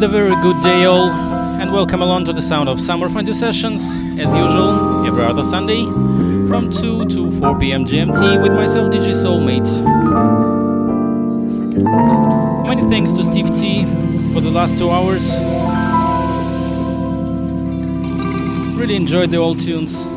And a very good day, all, and welcome along to the sound of Summer Fondue Sessions, as usual, every other Sunday, from 2 to 4 pm GMT, with myself, DJ Soulmate. Many thanks to Steve T for the last two hours. Really enjoyed the old tunes.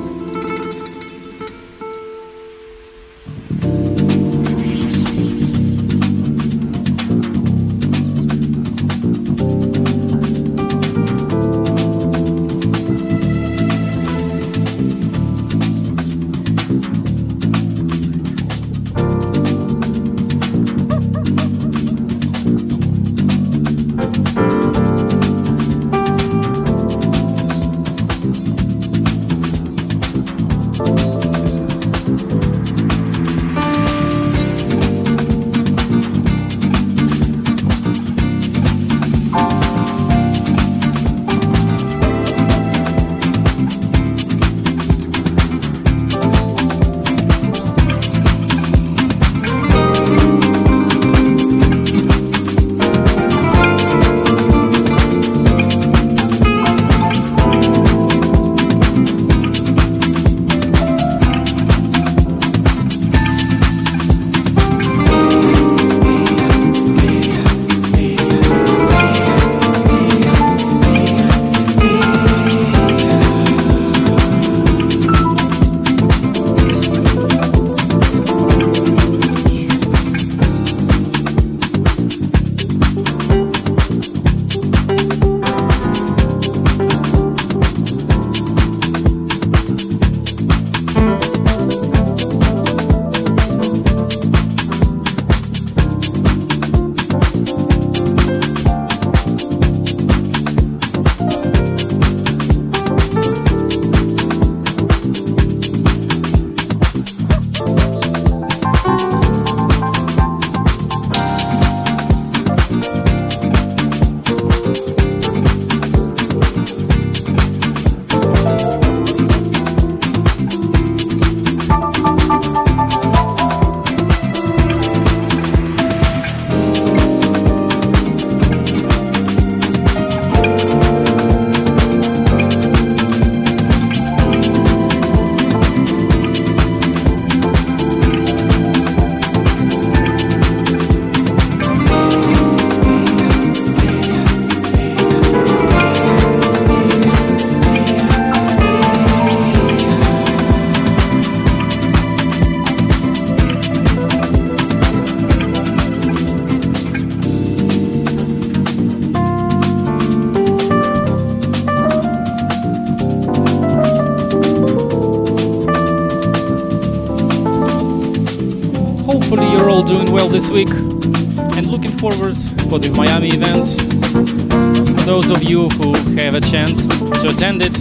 Chance to attend it,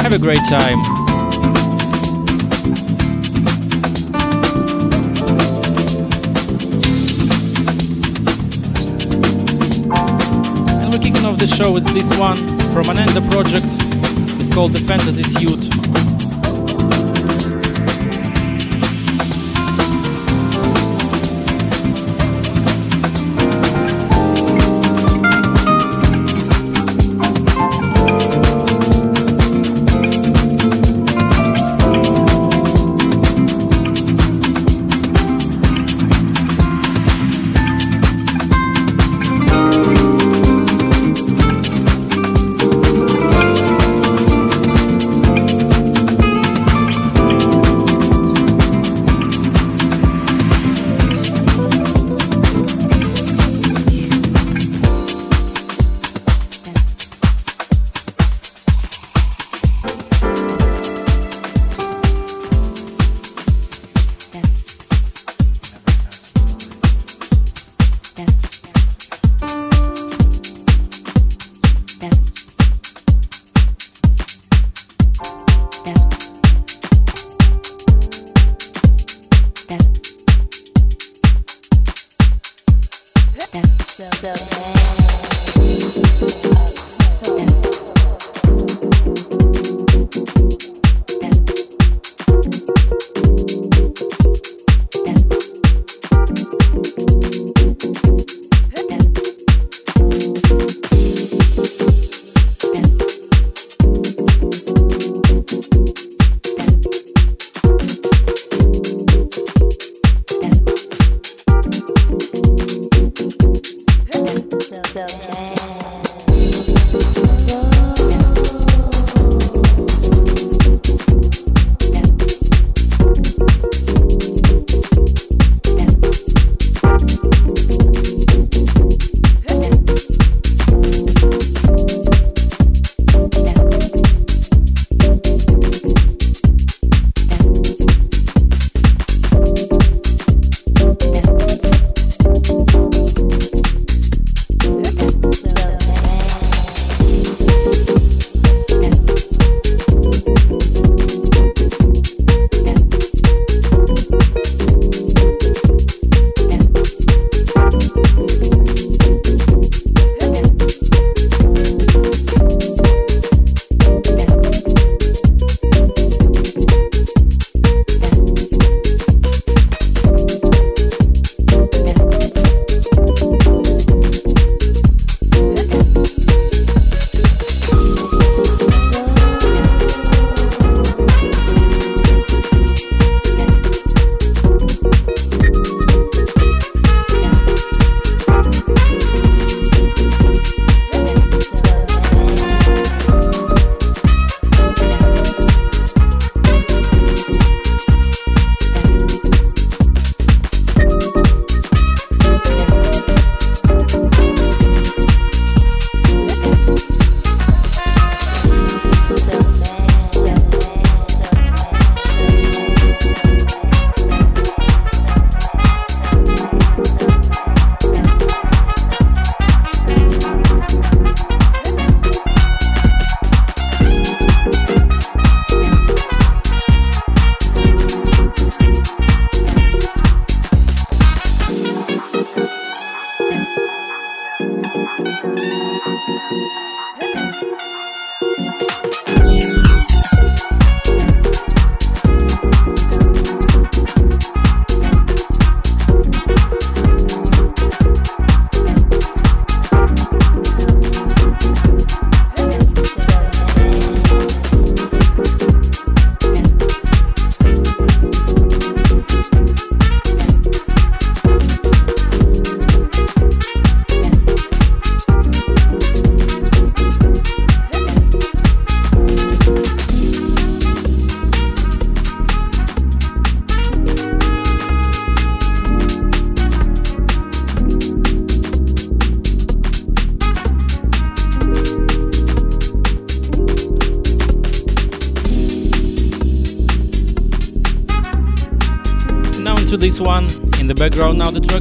have a great time. And we're kicking off the show with this one from Ananda project. It's called The Fantasy Suite.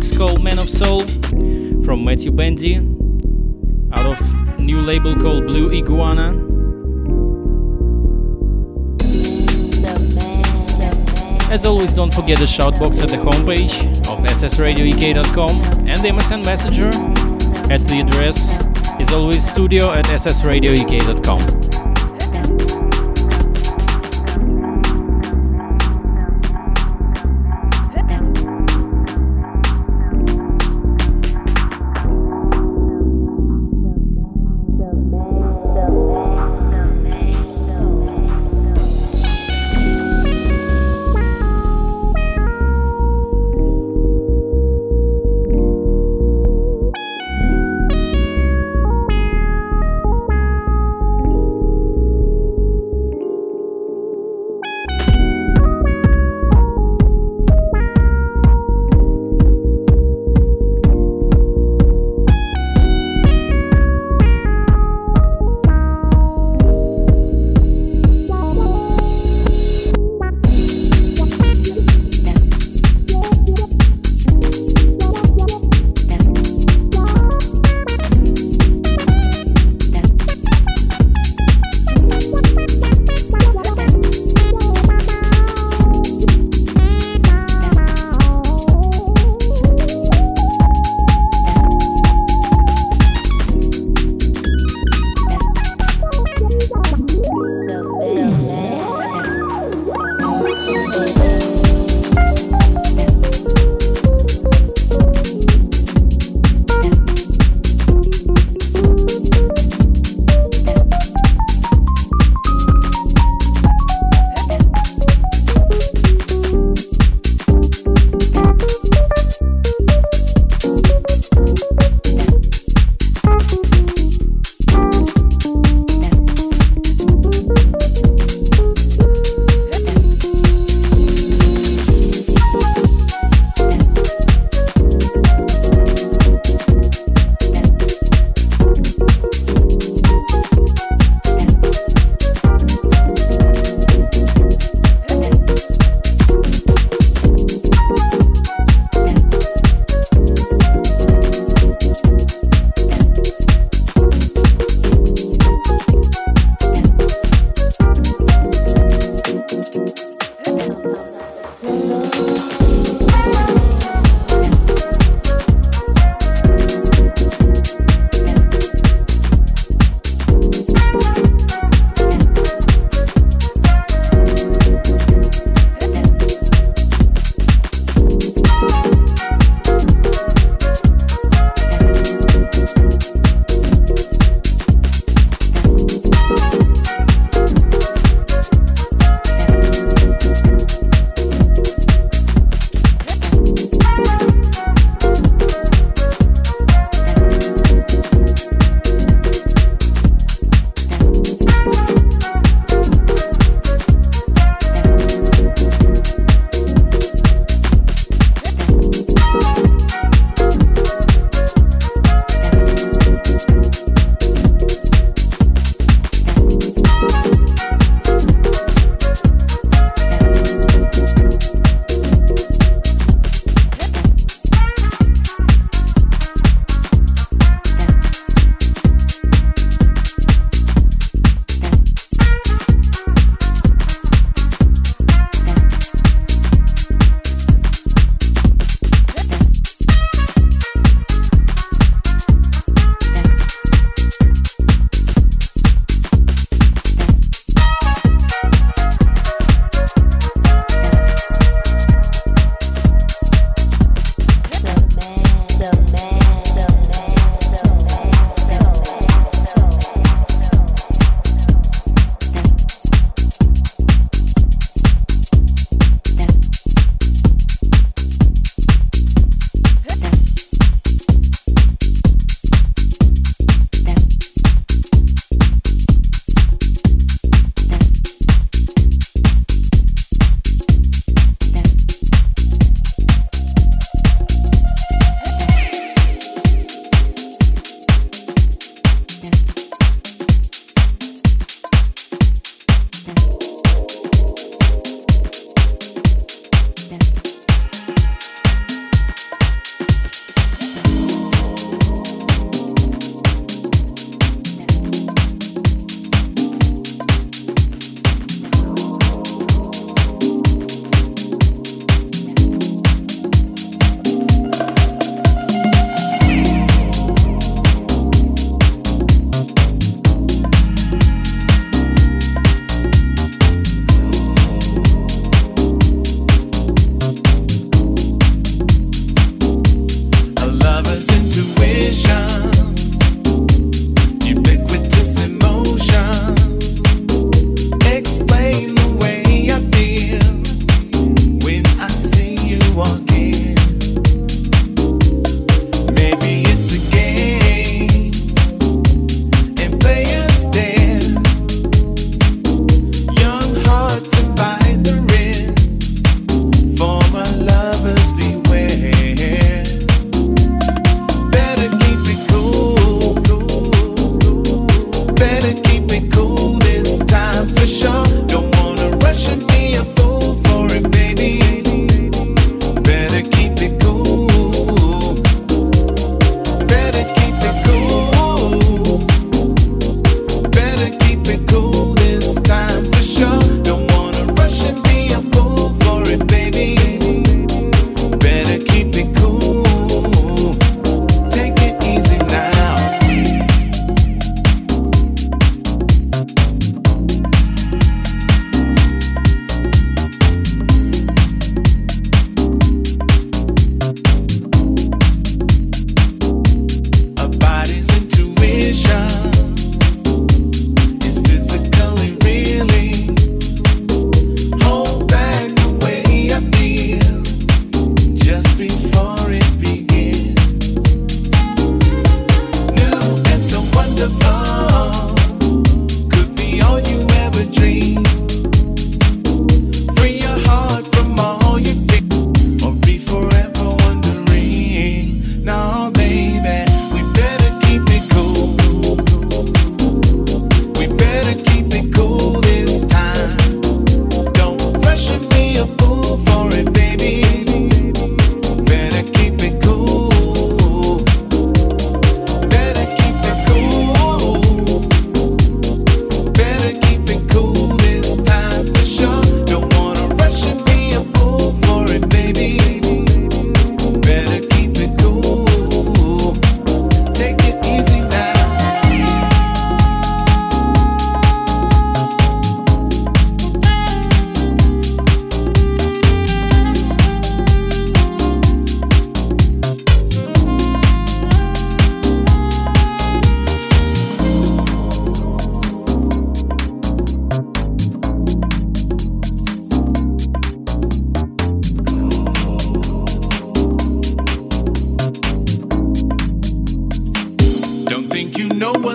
Track's called Man of Soul from Matthew Bendy out of new label called Blue Iguana. As always, don't forget the shoutbox at the homepage of ssradioek.com and the MSN Messenger at the address is always studio at ssradioek.com.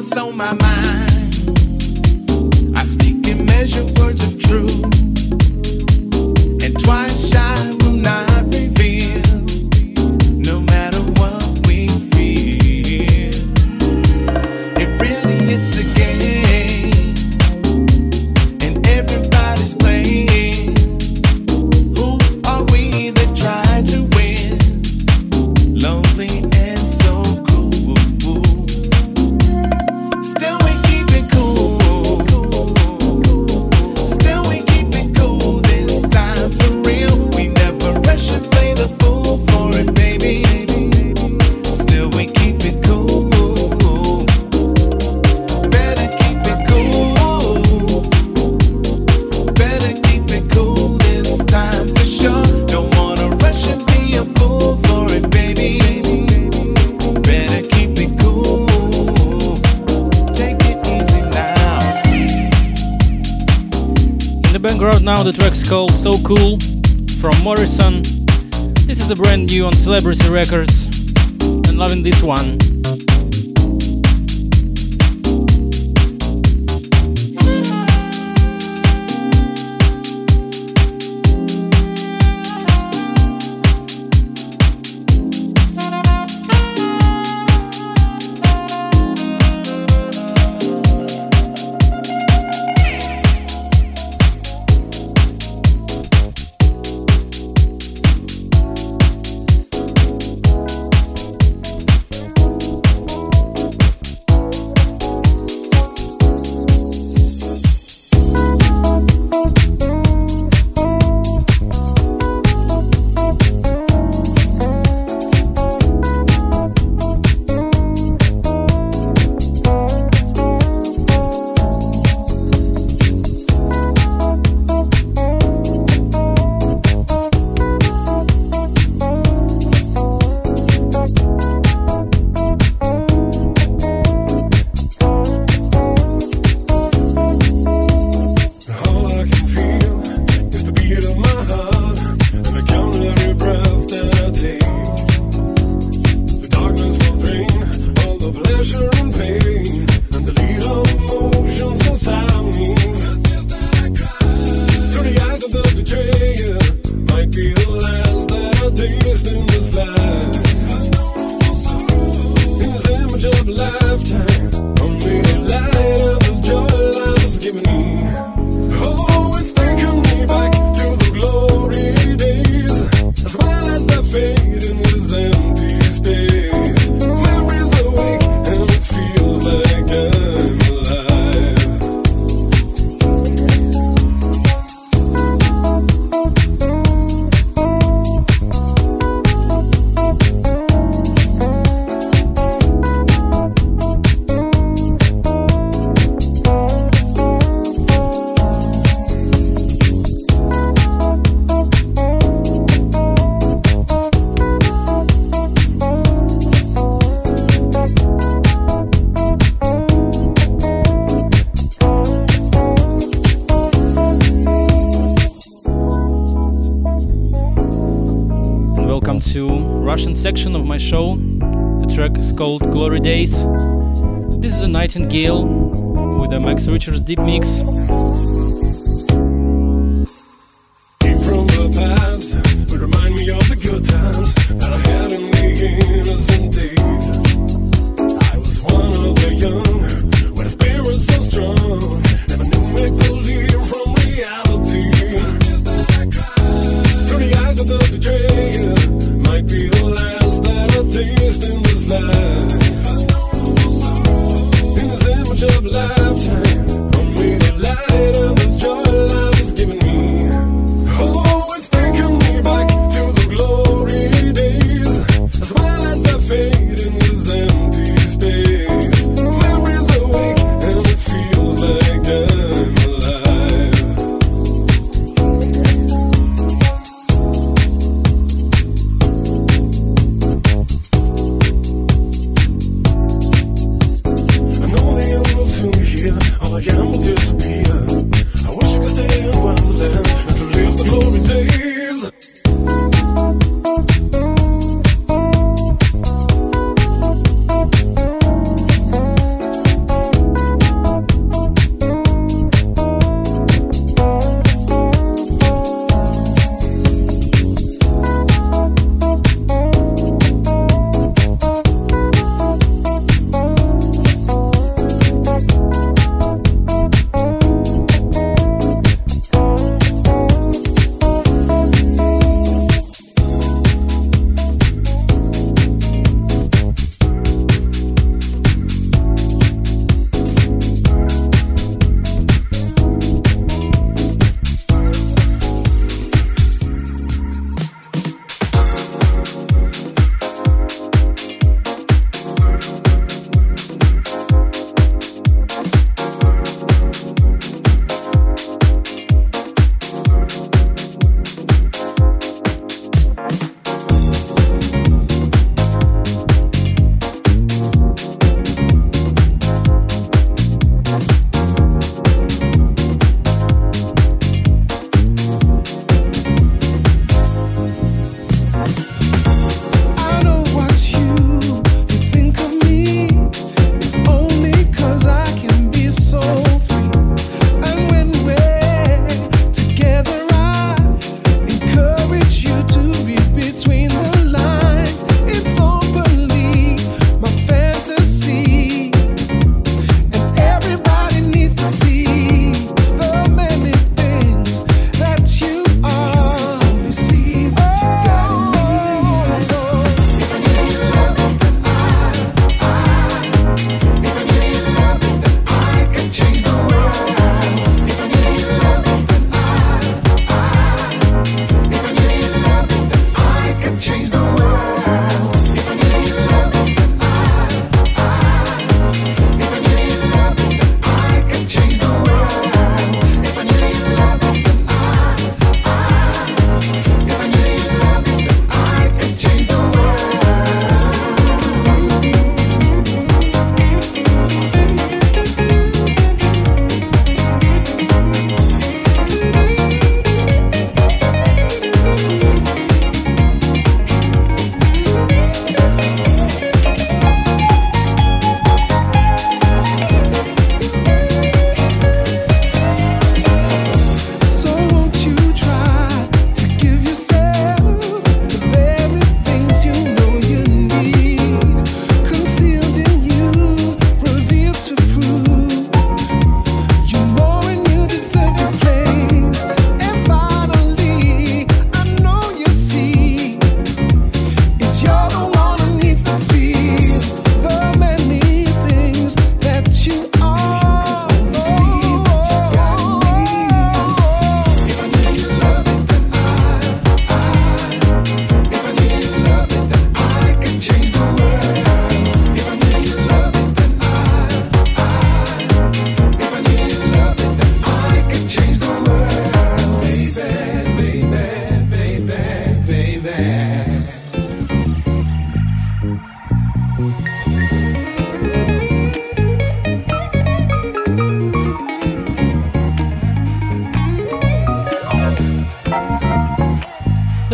So Cool from Morrison. This is a brand new on Celebrity Records and loving this one. Section of my show. The track is called Glory Days. This is a Nightingale with a Max Richards deep mix.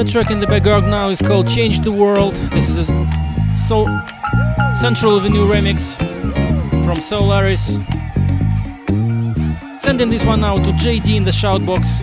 The track in the background now is called Change the World. This is a so Central Avenue remix from Solaris. Sending this one now to JD in the shout box.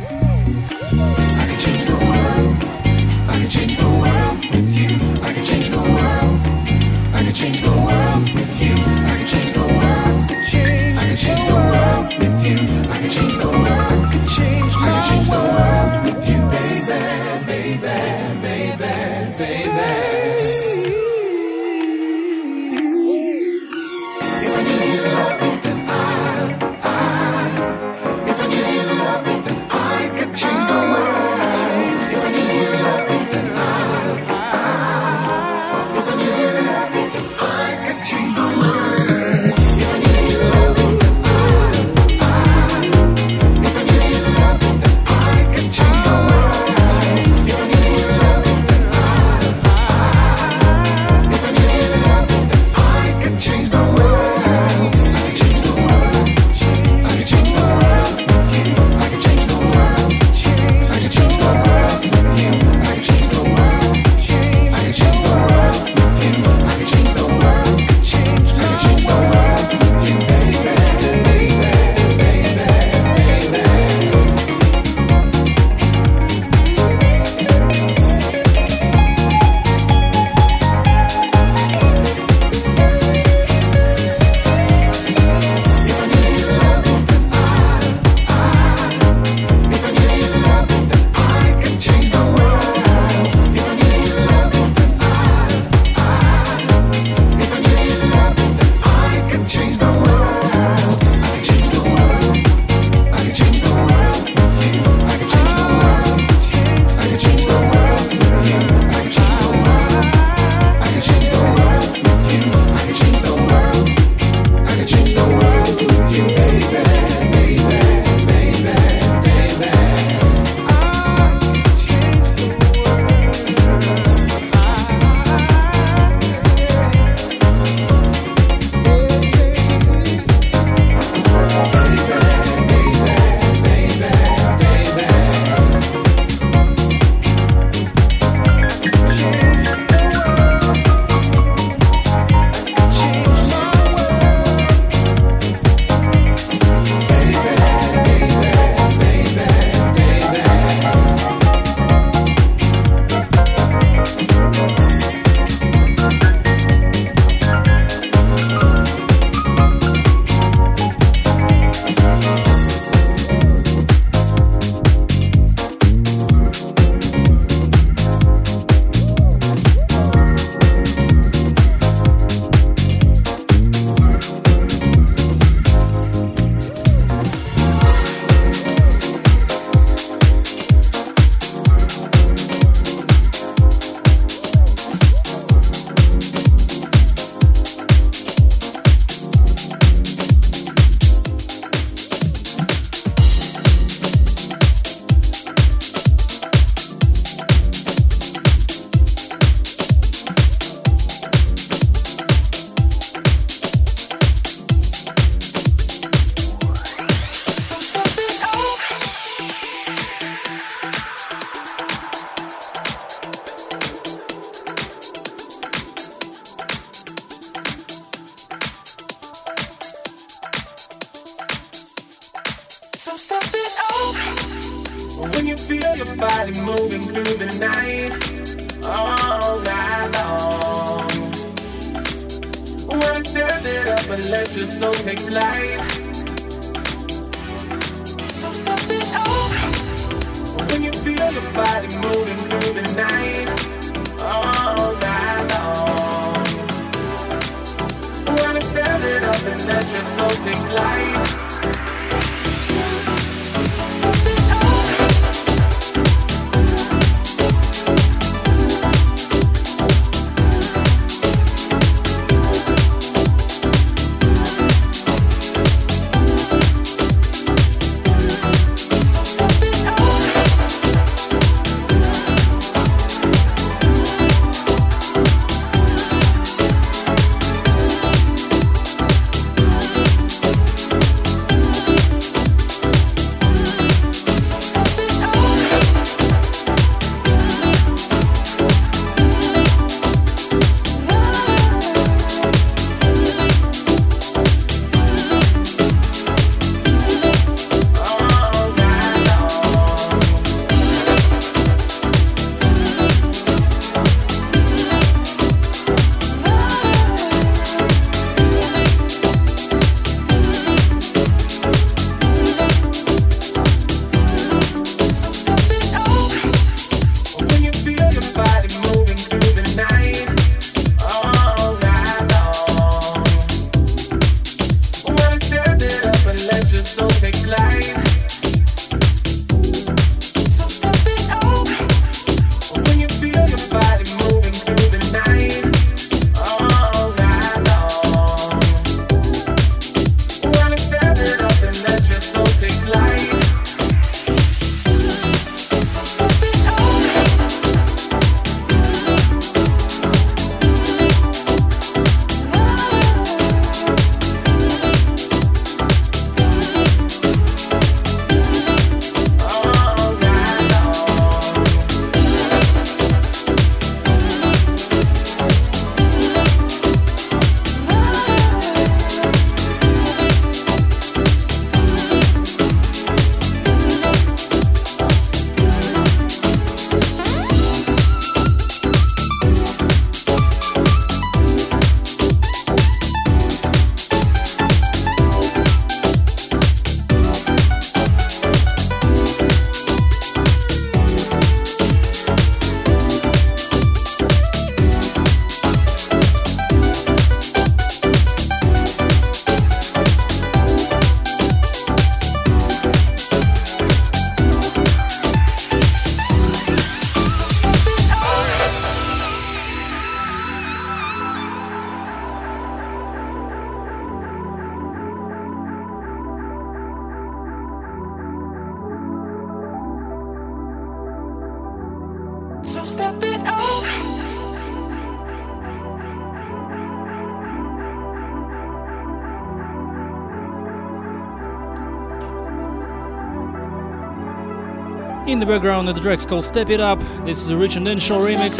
The background, the track's called Step It Up. This is a Rich and Den Show remix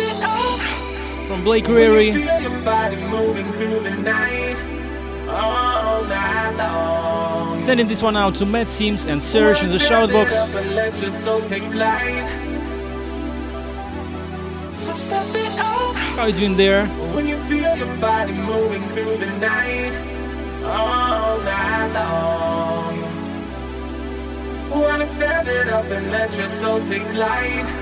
from Blake Reary. Sending this one out to Matt Sims and Serge in the shoutbox. How you doing there? When you feel your body moving through the night, Wanna it up and let your soul take flight.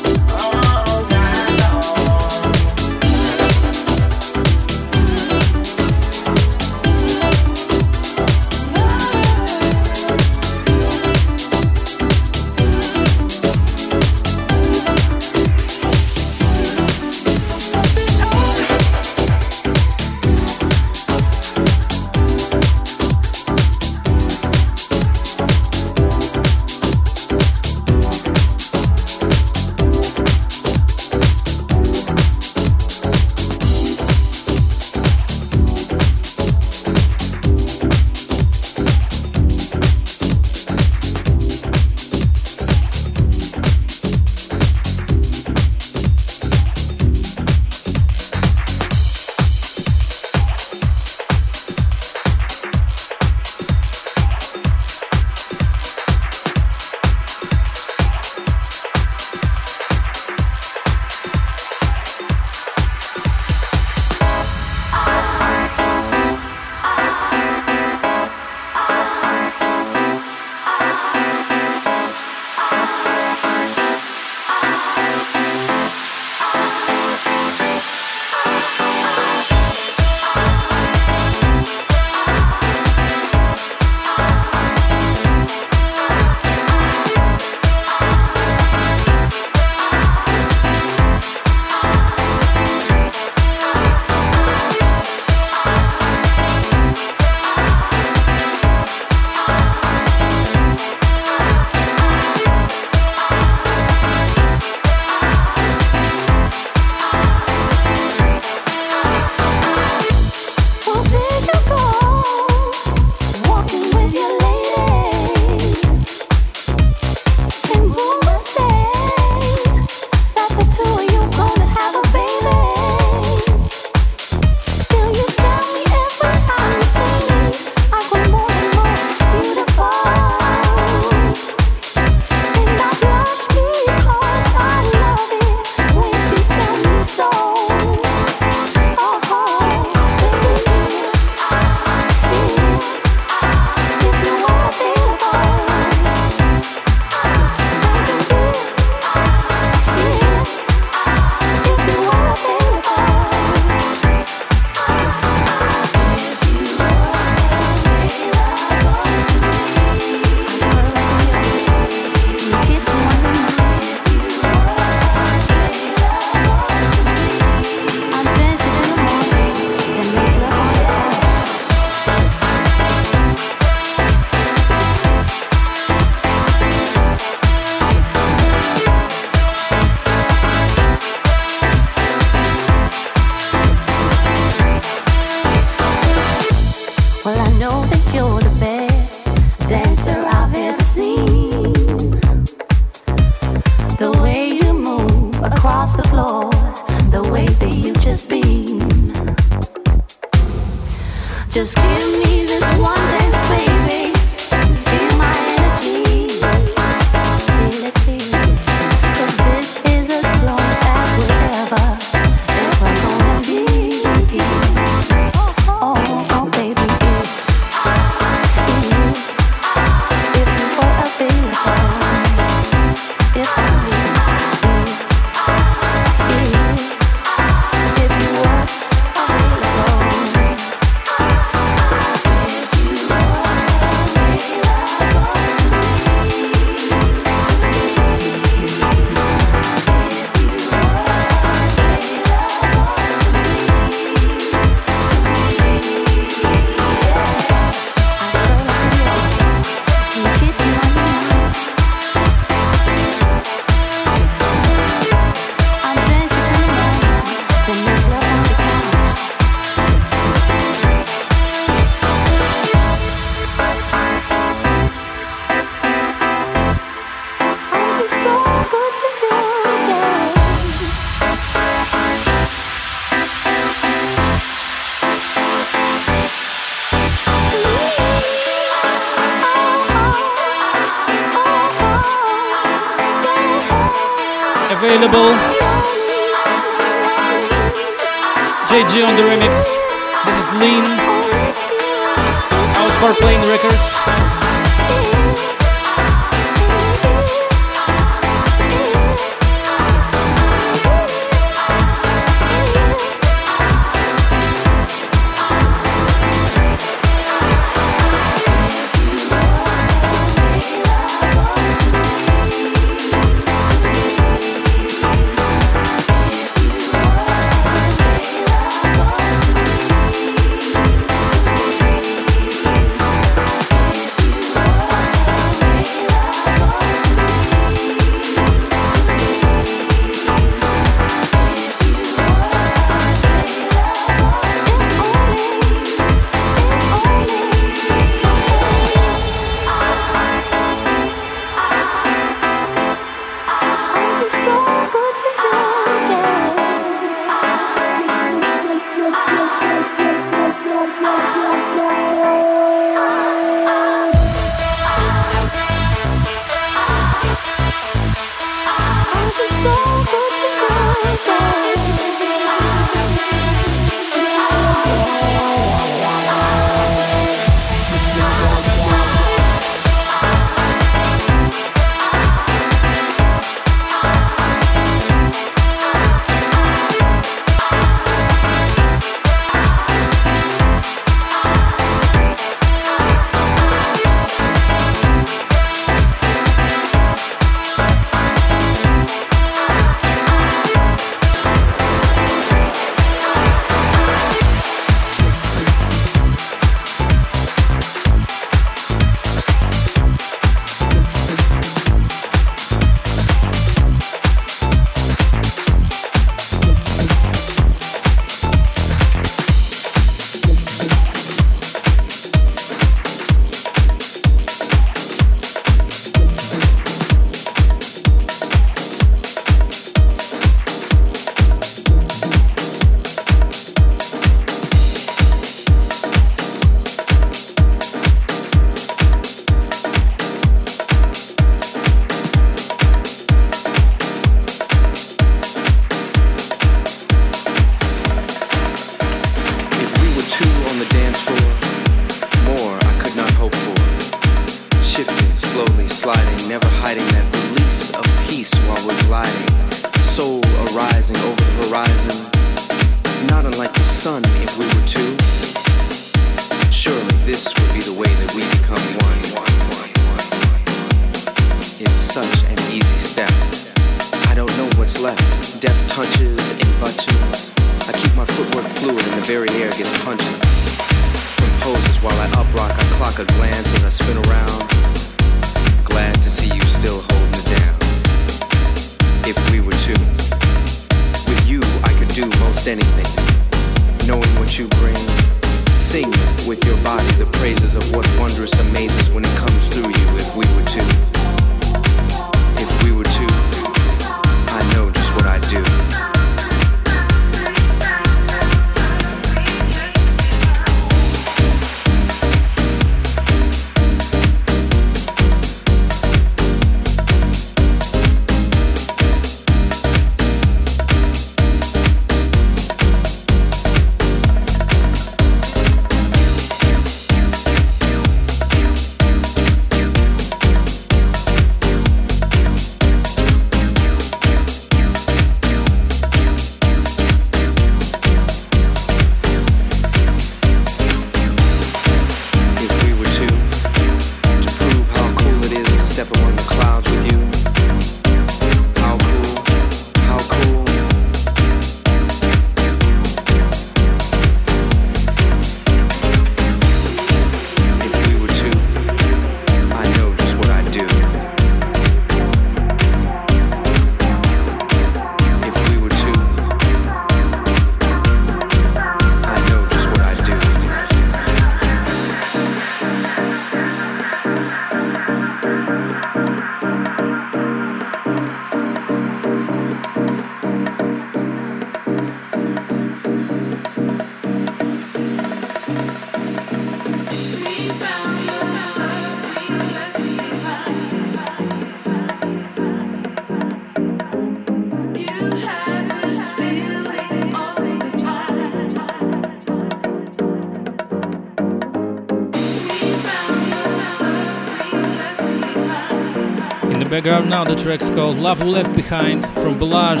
Background now, the track's called Love Left Behind from Balaj.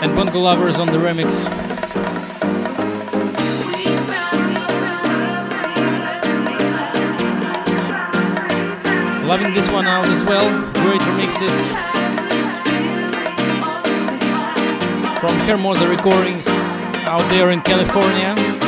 And Bongo Lovers on the remix. Loving this one out as well. Great remixes. From Hermosa Recordings out there in California.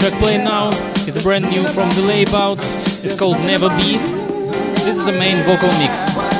Track playing now is brand new from the Layabouts. It's called Never Be. This is the main vocal mix.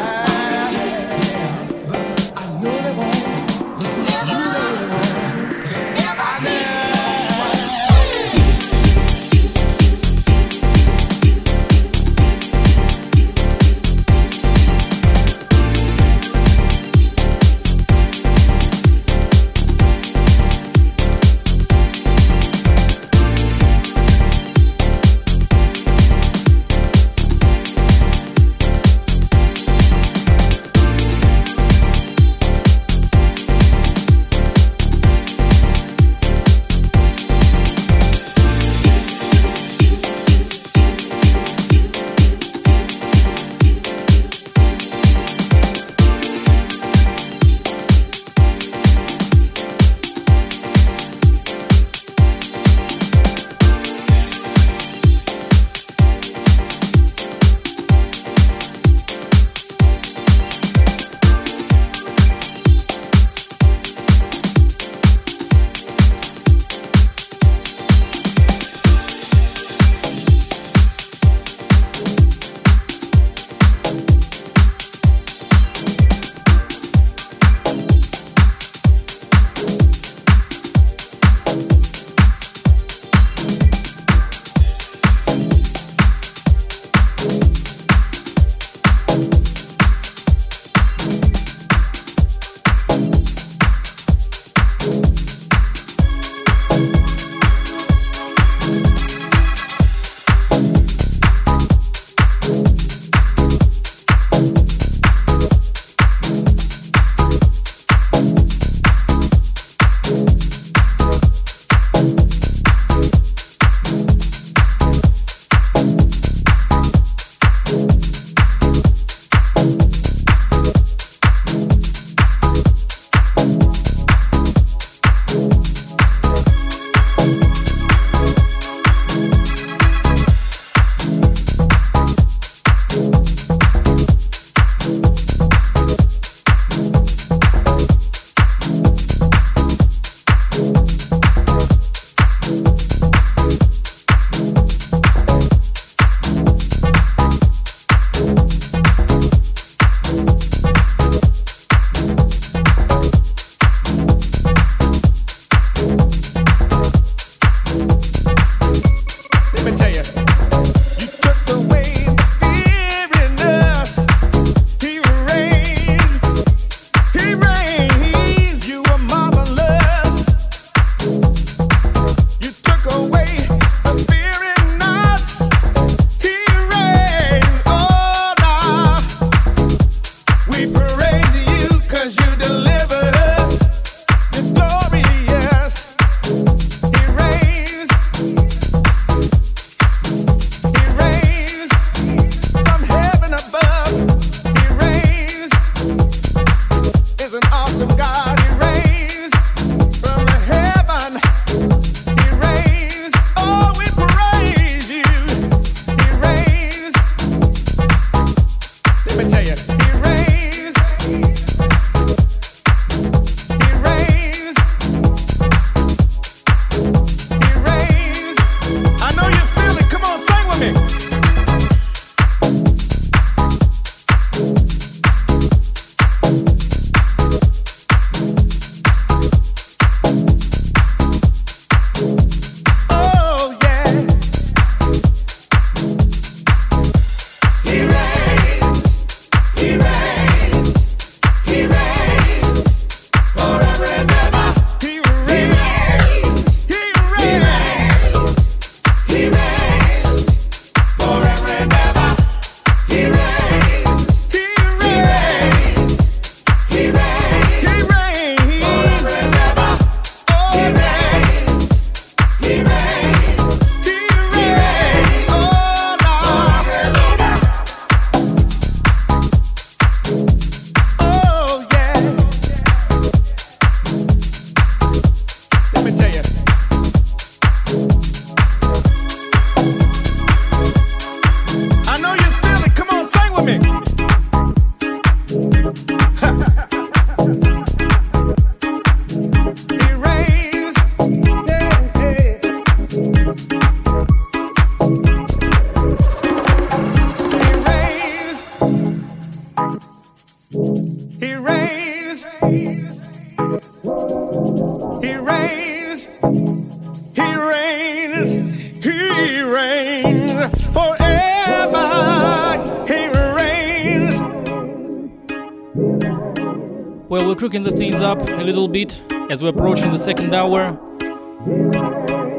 The second hour,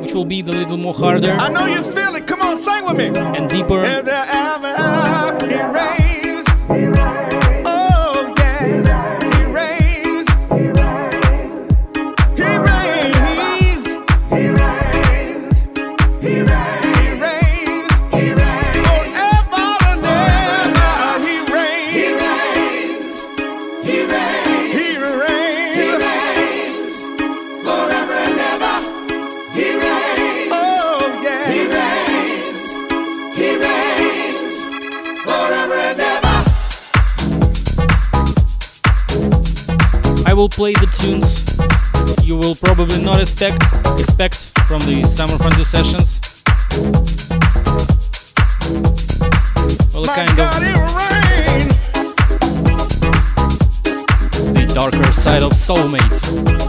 which will be a little more harder. I know you feel it. Come on, sing with me. And deeper. Will play the tunes you will probably not expect expect from the Summer Fondue sessions. Well, a kind God, of the darker side of Soulmate.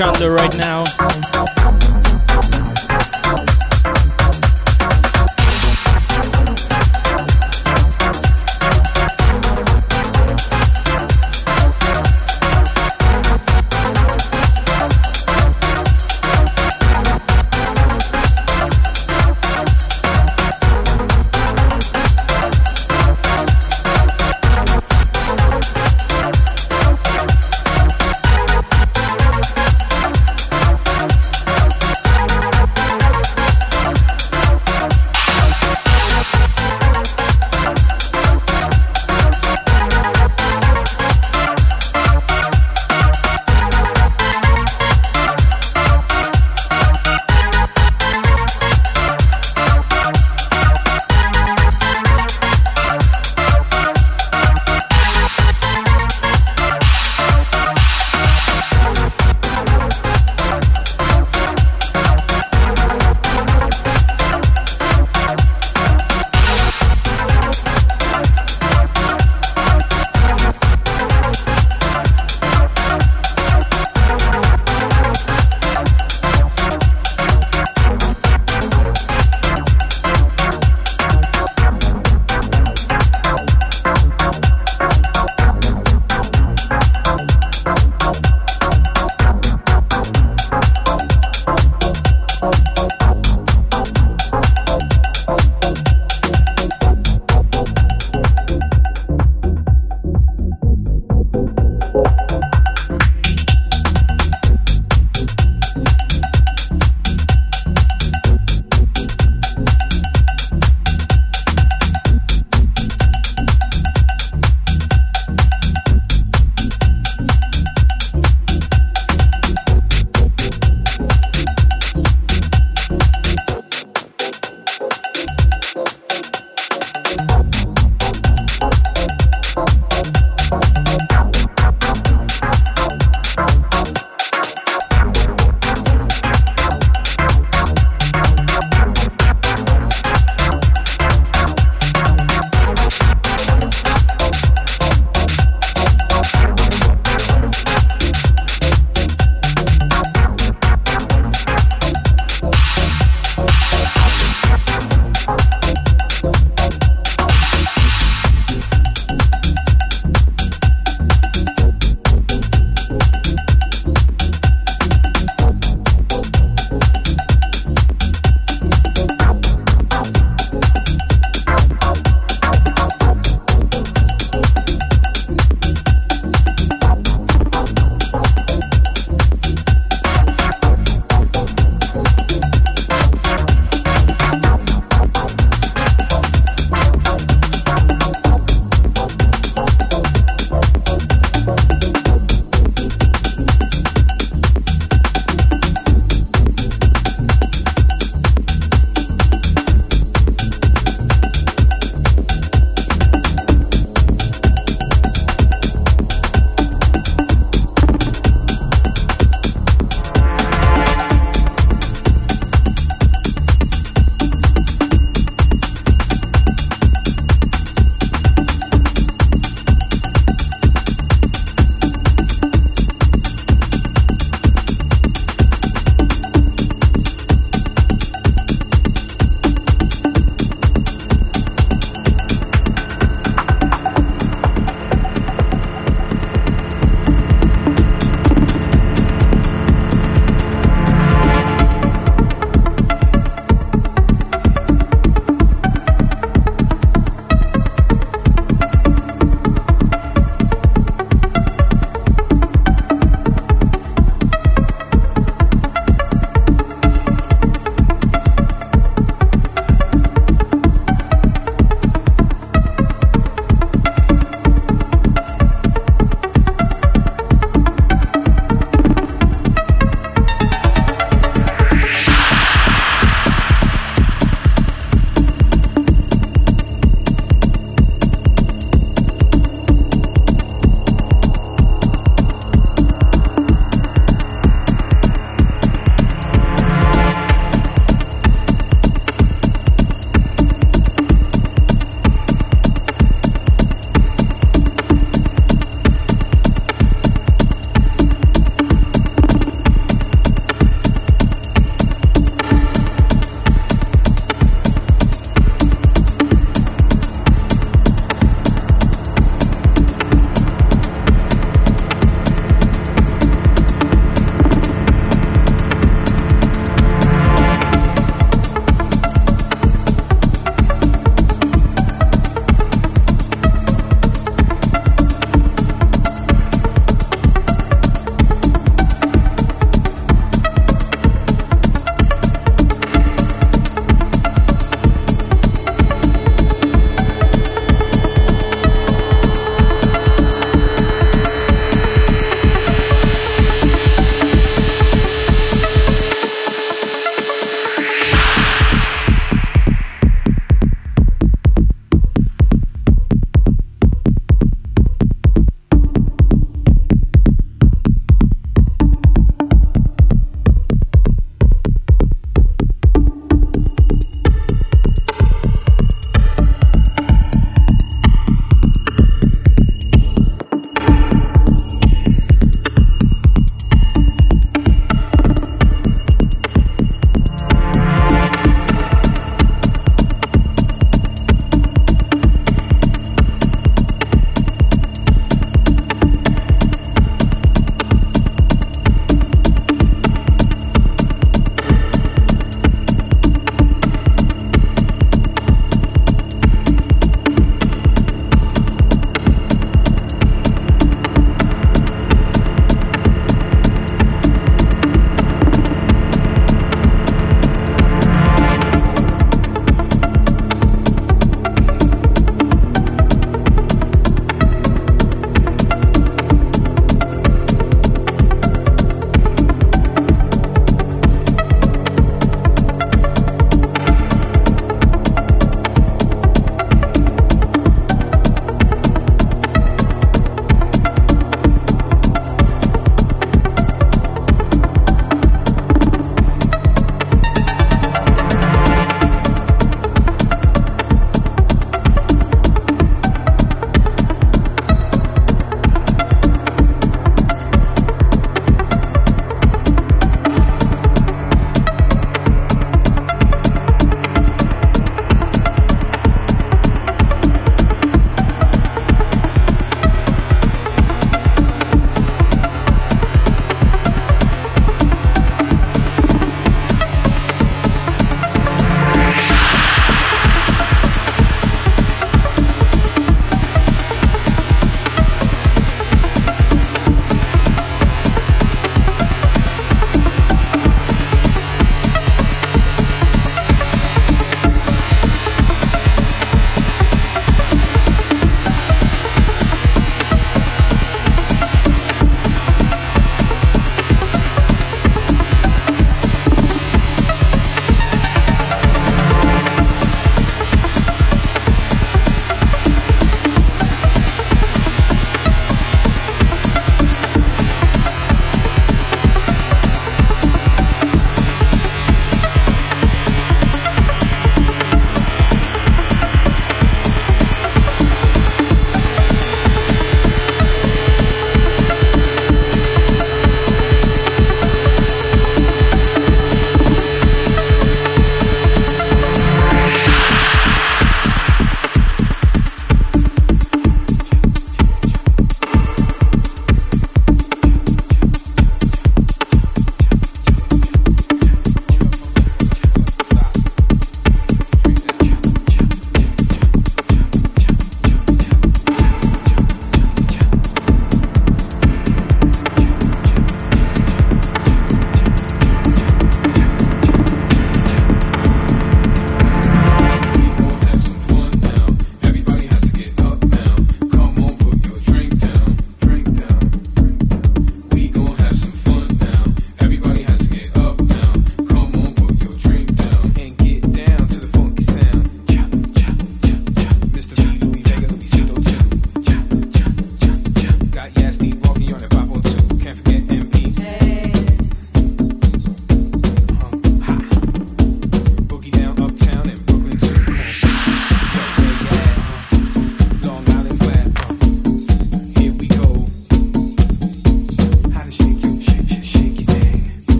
Chandler right now.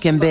fucking be.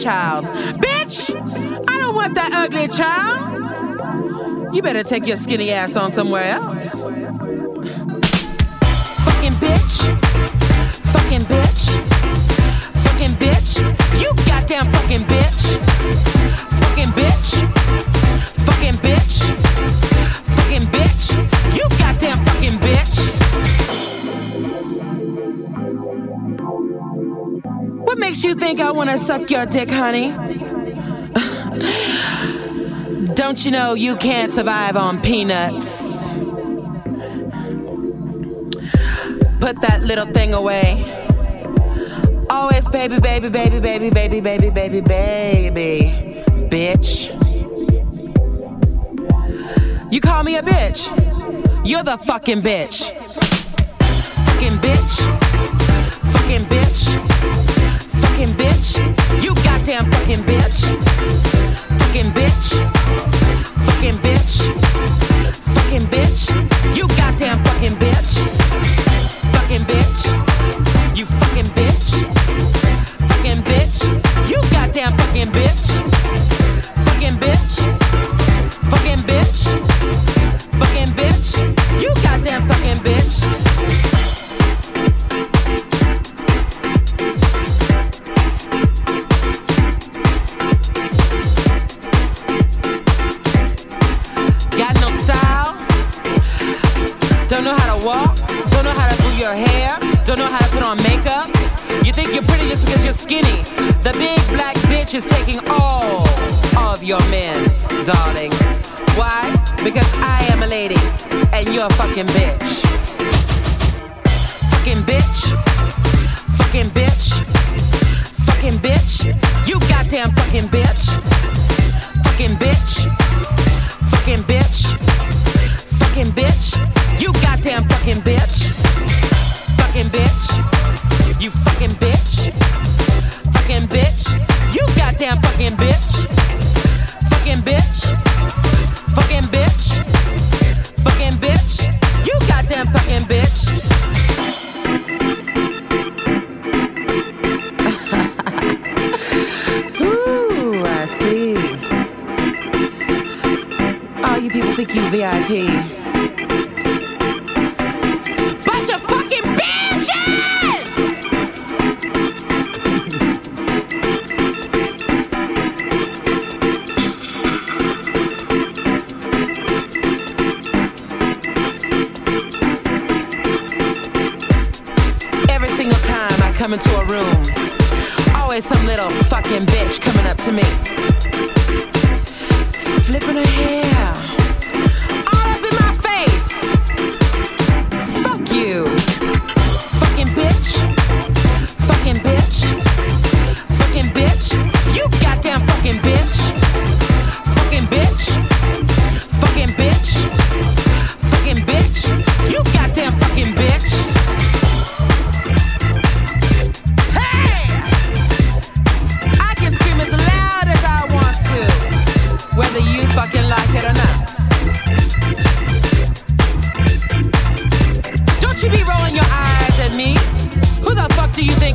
child. Bitch, I don't want that ugly child. You better take your skinny ass on somewhere else. Fucking bitch. Fucking bitch. Fucking bitch. You goddamn fucking bitch. Fucking bitch. Fucking bitch. Fucking bitch. You goddamn wanna suck your dick, honey? Don't you know you can't survive on peanuts? Put that little thing away. Always baby, baby, baby, baby, baby, baby, baby, baby, bitch. You call me a bitch. You're the fucking bitch. Fucking bitch. Fucking bitch. Bitch. You goddamn fucking bitch. Fucking bitch. Fucking bitch. Fucking bitch. You goddamn fucking bitch. Bitch is taking all of your men, darling. Why? Because I am a lady and you're a fucking bitch. Fucking bitch. Fucking bitch. Fucking bitch. You goddamn fucking bitch. Fucking bitch. Fucking bitch. Fucking bitch. You goddamn fucking bitch. Fucking bitch. You fucking bitch. Goddamn fucking bitch.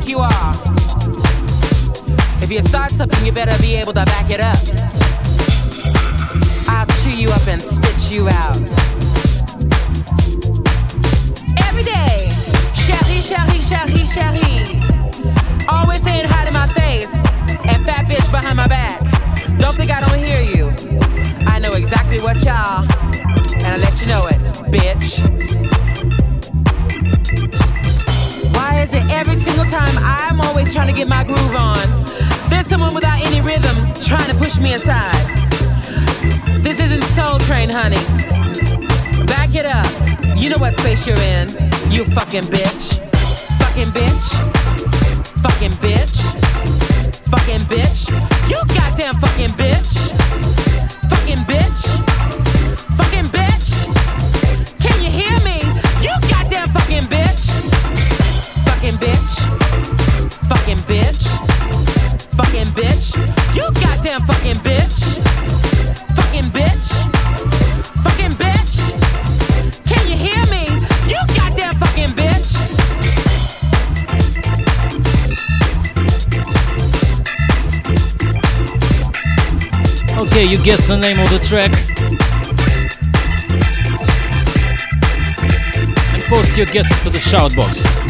You are? If you start something, you better be able to back it up. I'll chew you up and spit you out. Every day, chérie, chérie, chérie, chérie. Always saying hi to my face and fat bitch behind my back. Don't think I don't hear you. I know exactly what y'all, and I let you know it, bitch. Why is it every single time I'm always trying to get my groove on? There's someone without any rhythm trying to push me aside. This isn't Soul Train, honey. Back it up. You know what space you're in. You fucking bitch. Fucking bitch. Fucking bitch. Fucking bitch. You goddamn fucking bitch. Okay, you guess the name of the track. And post your guesses to the shout box.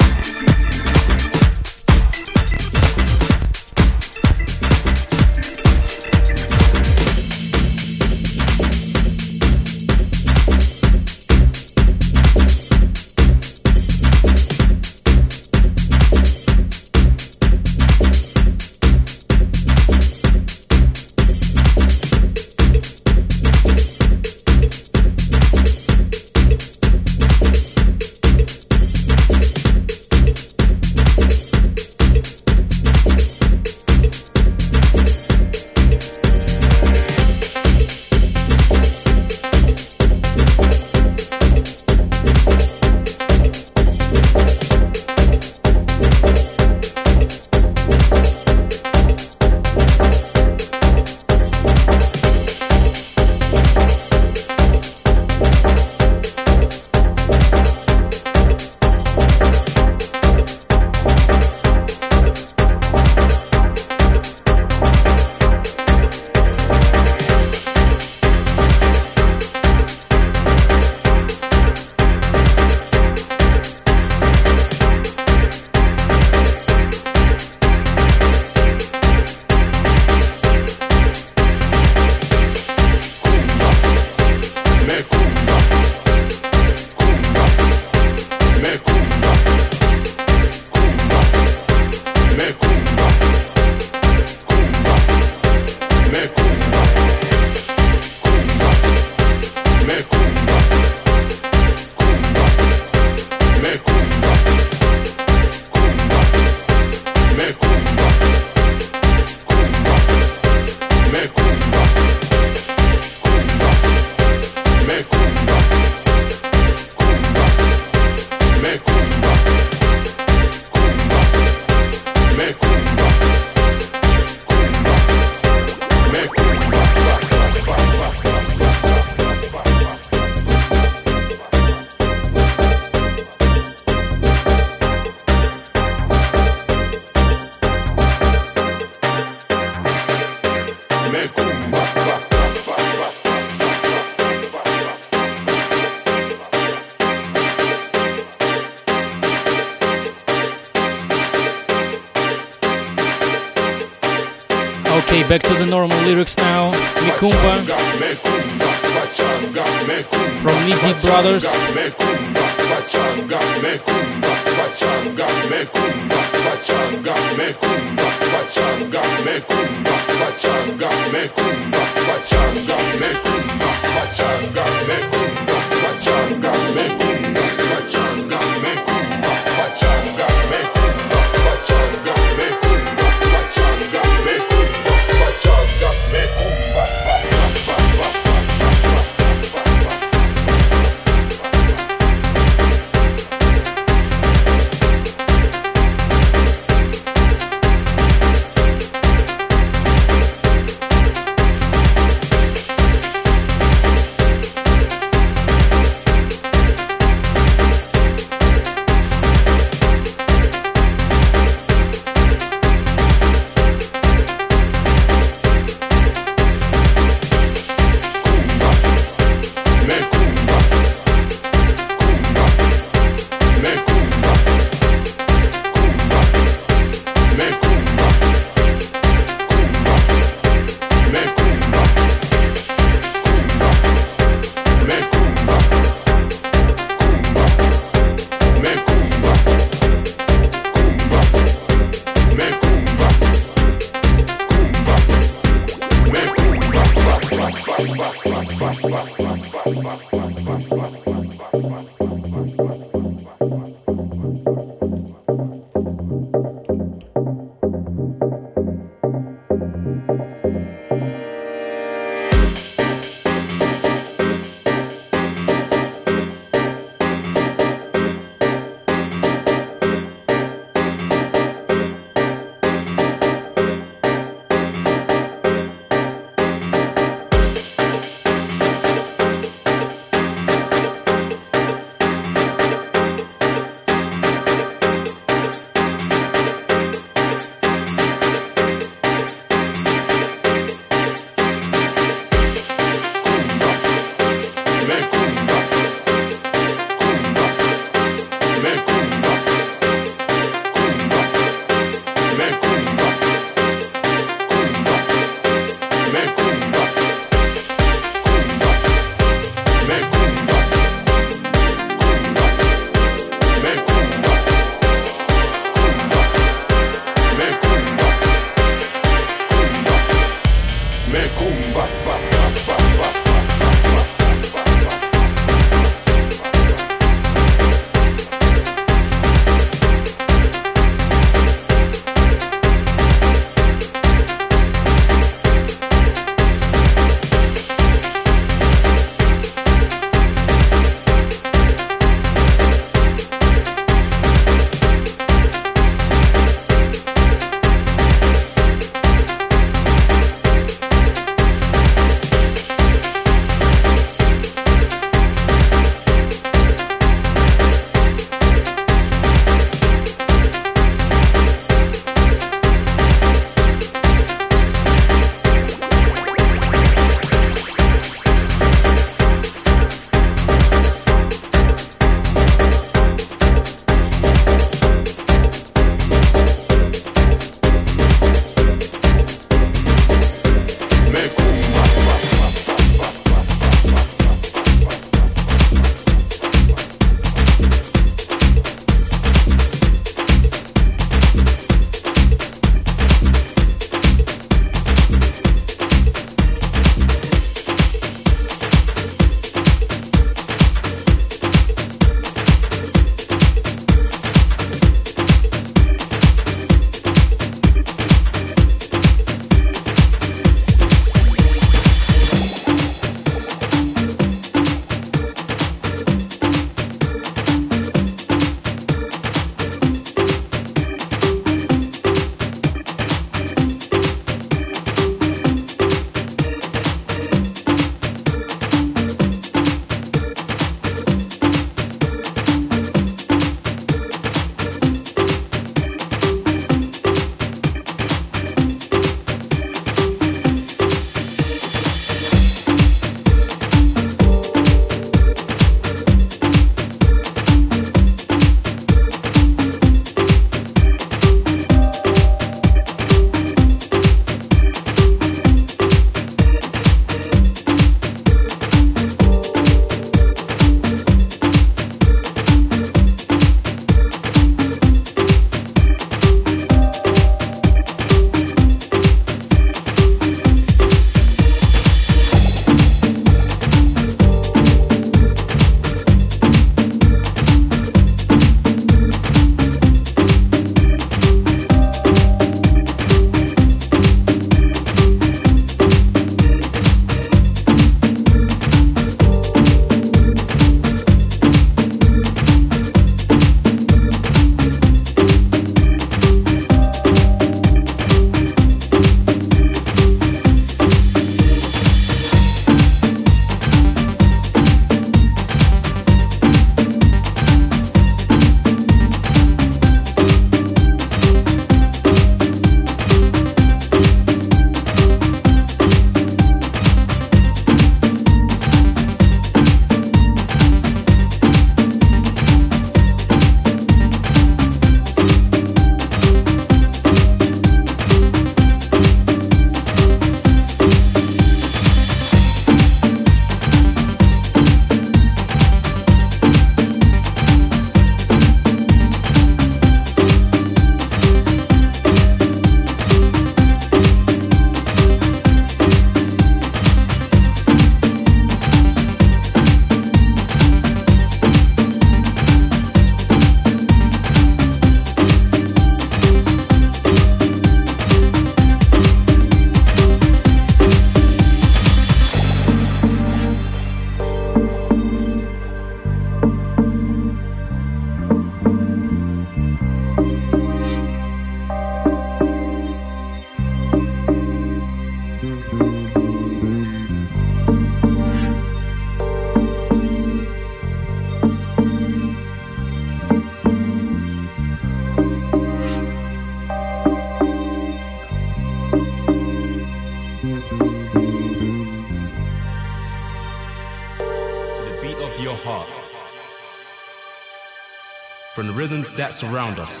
That surround us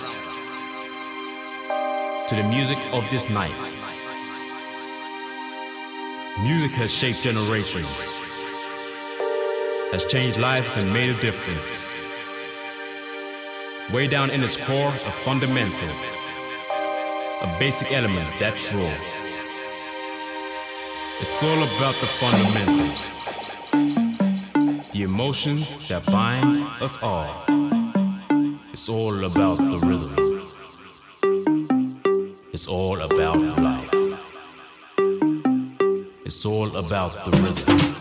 to the music of this night. Music has shaped generations, has changed lives and made a difference. Way down in its core, a fundamental, a basic element that's raw. It's all about the fundamentals, the emotions that bind us all. It's all about the rhythm. It's all about life. It's all about the rhythm.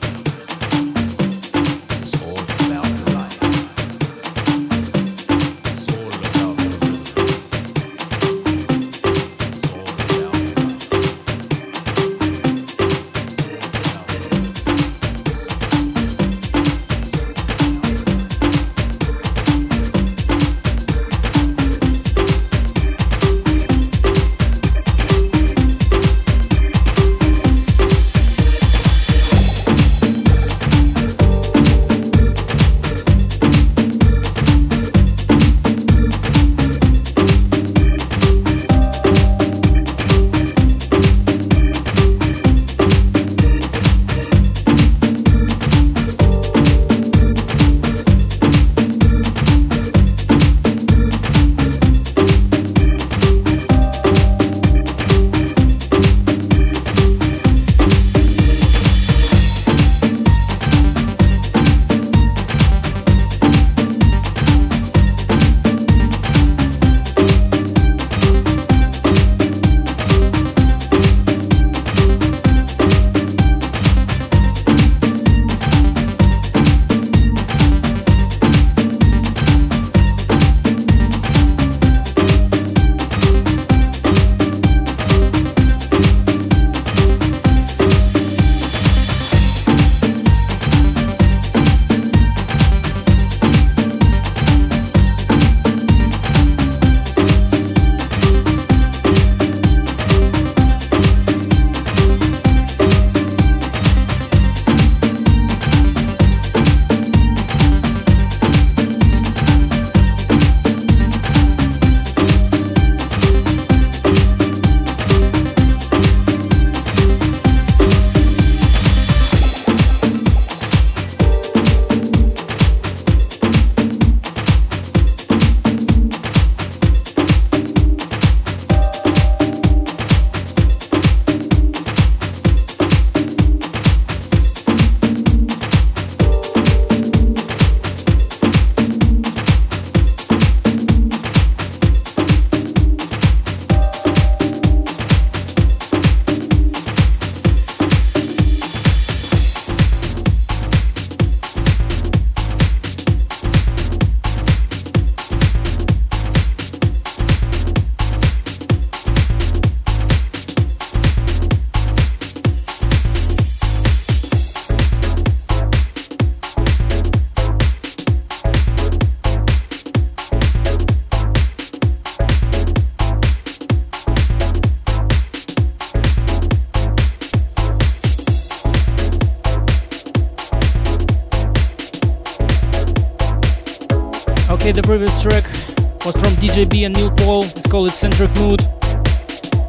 Paul. It's called Eccentric Mood.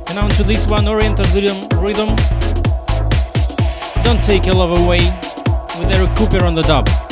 And on to this one, Oriental Rhythm. rhythm. Don't take your love away with Eric Kupper on the dub.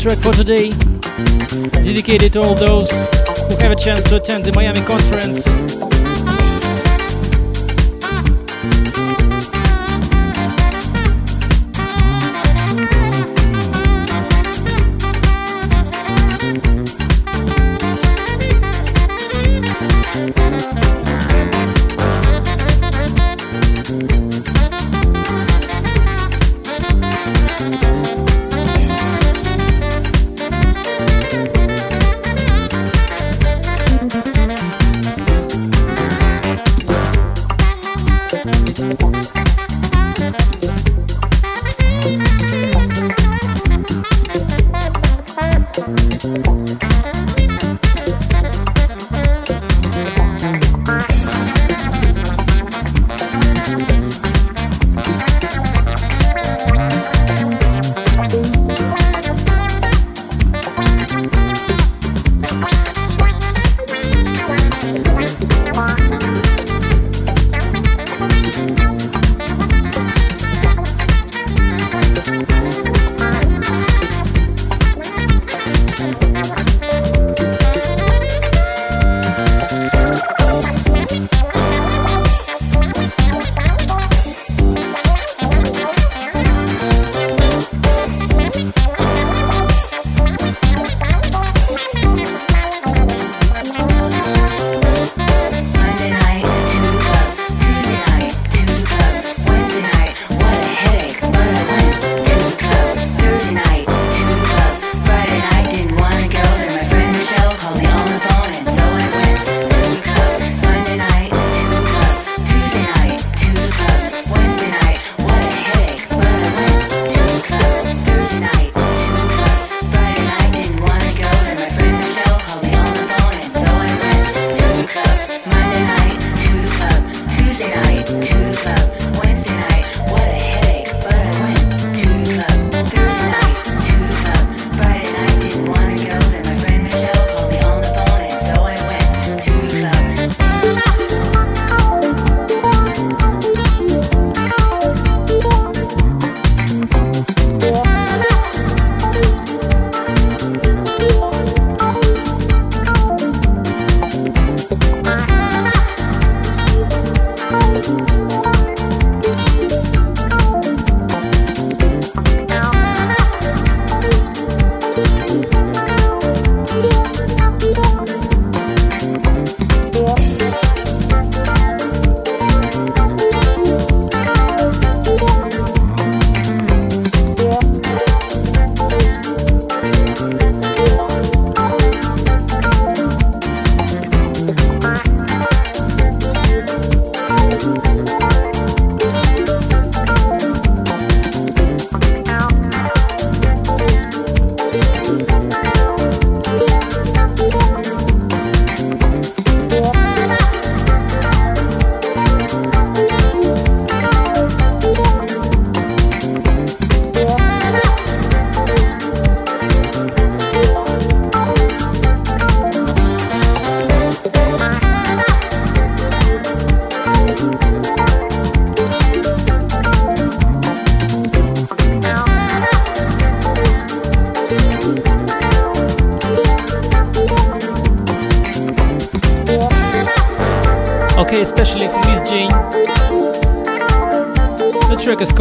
Track for today, dedicated to all those who have a chance to attend the Miami conference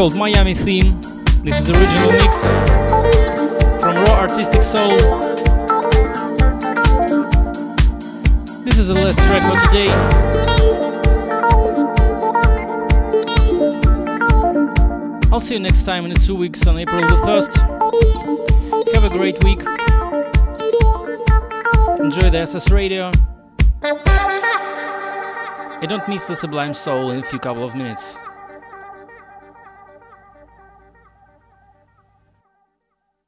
called Miami Theme. This is original mix from Raw Artistic Soul. This is the last track for today. I'll see you next time in two weeks on April the 1st. Have a great week. Enjoy the SS Radio. And don't miss the Sublime Soul in a few couple of minutes.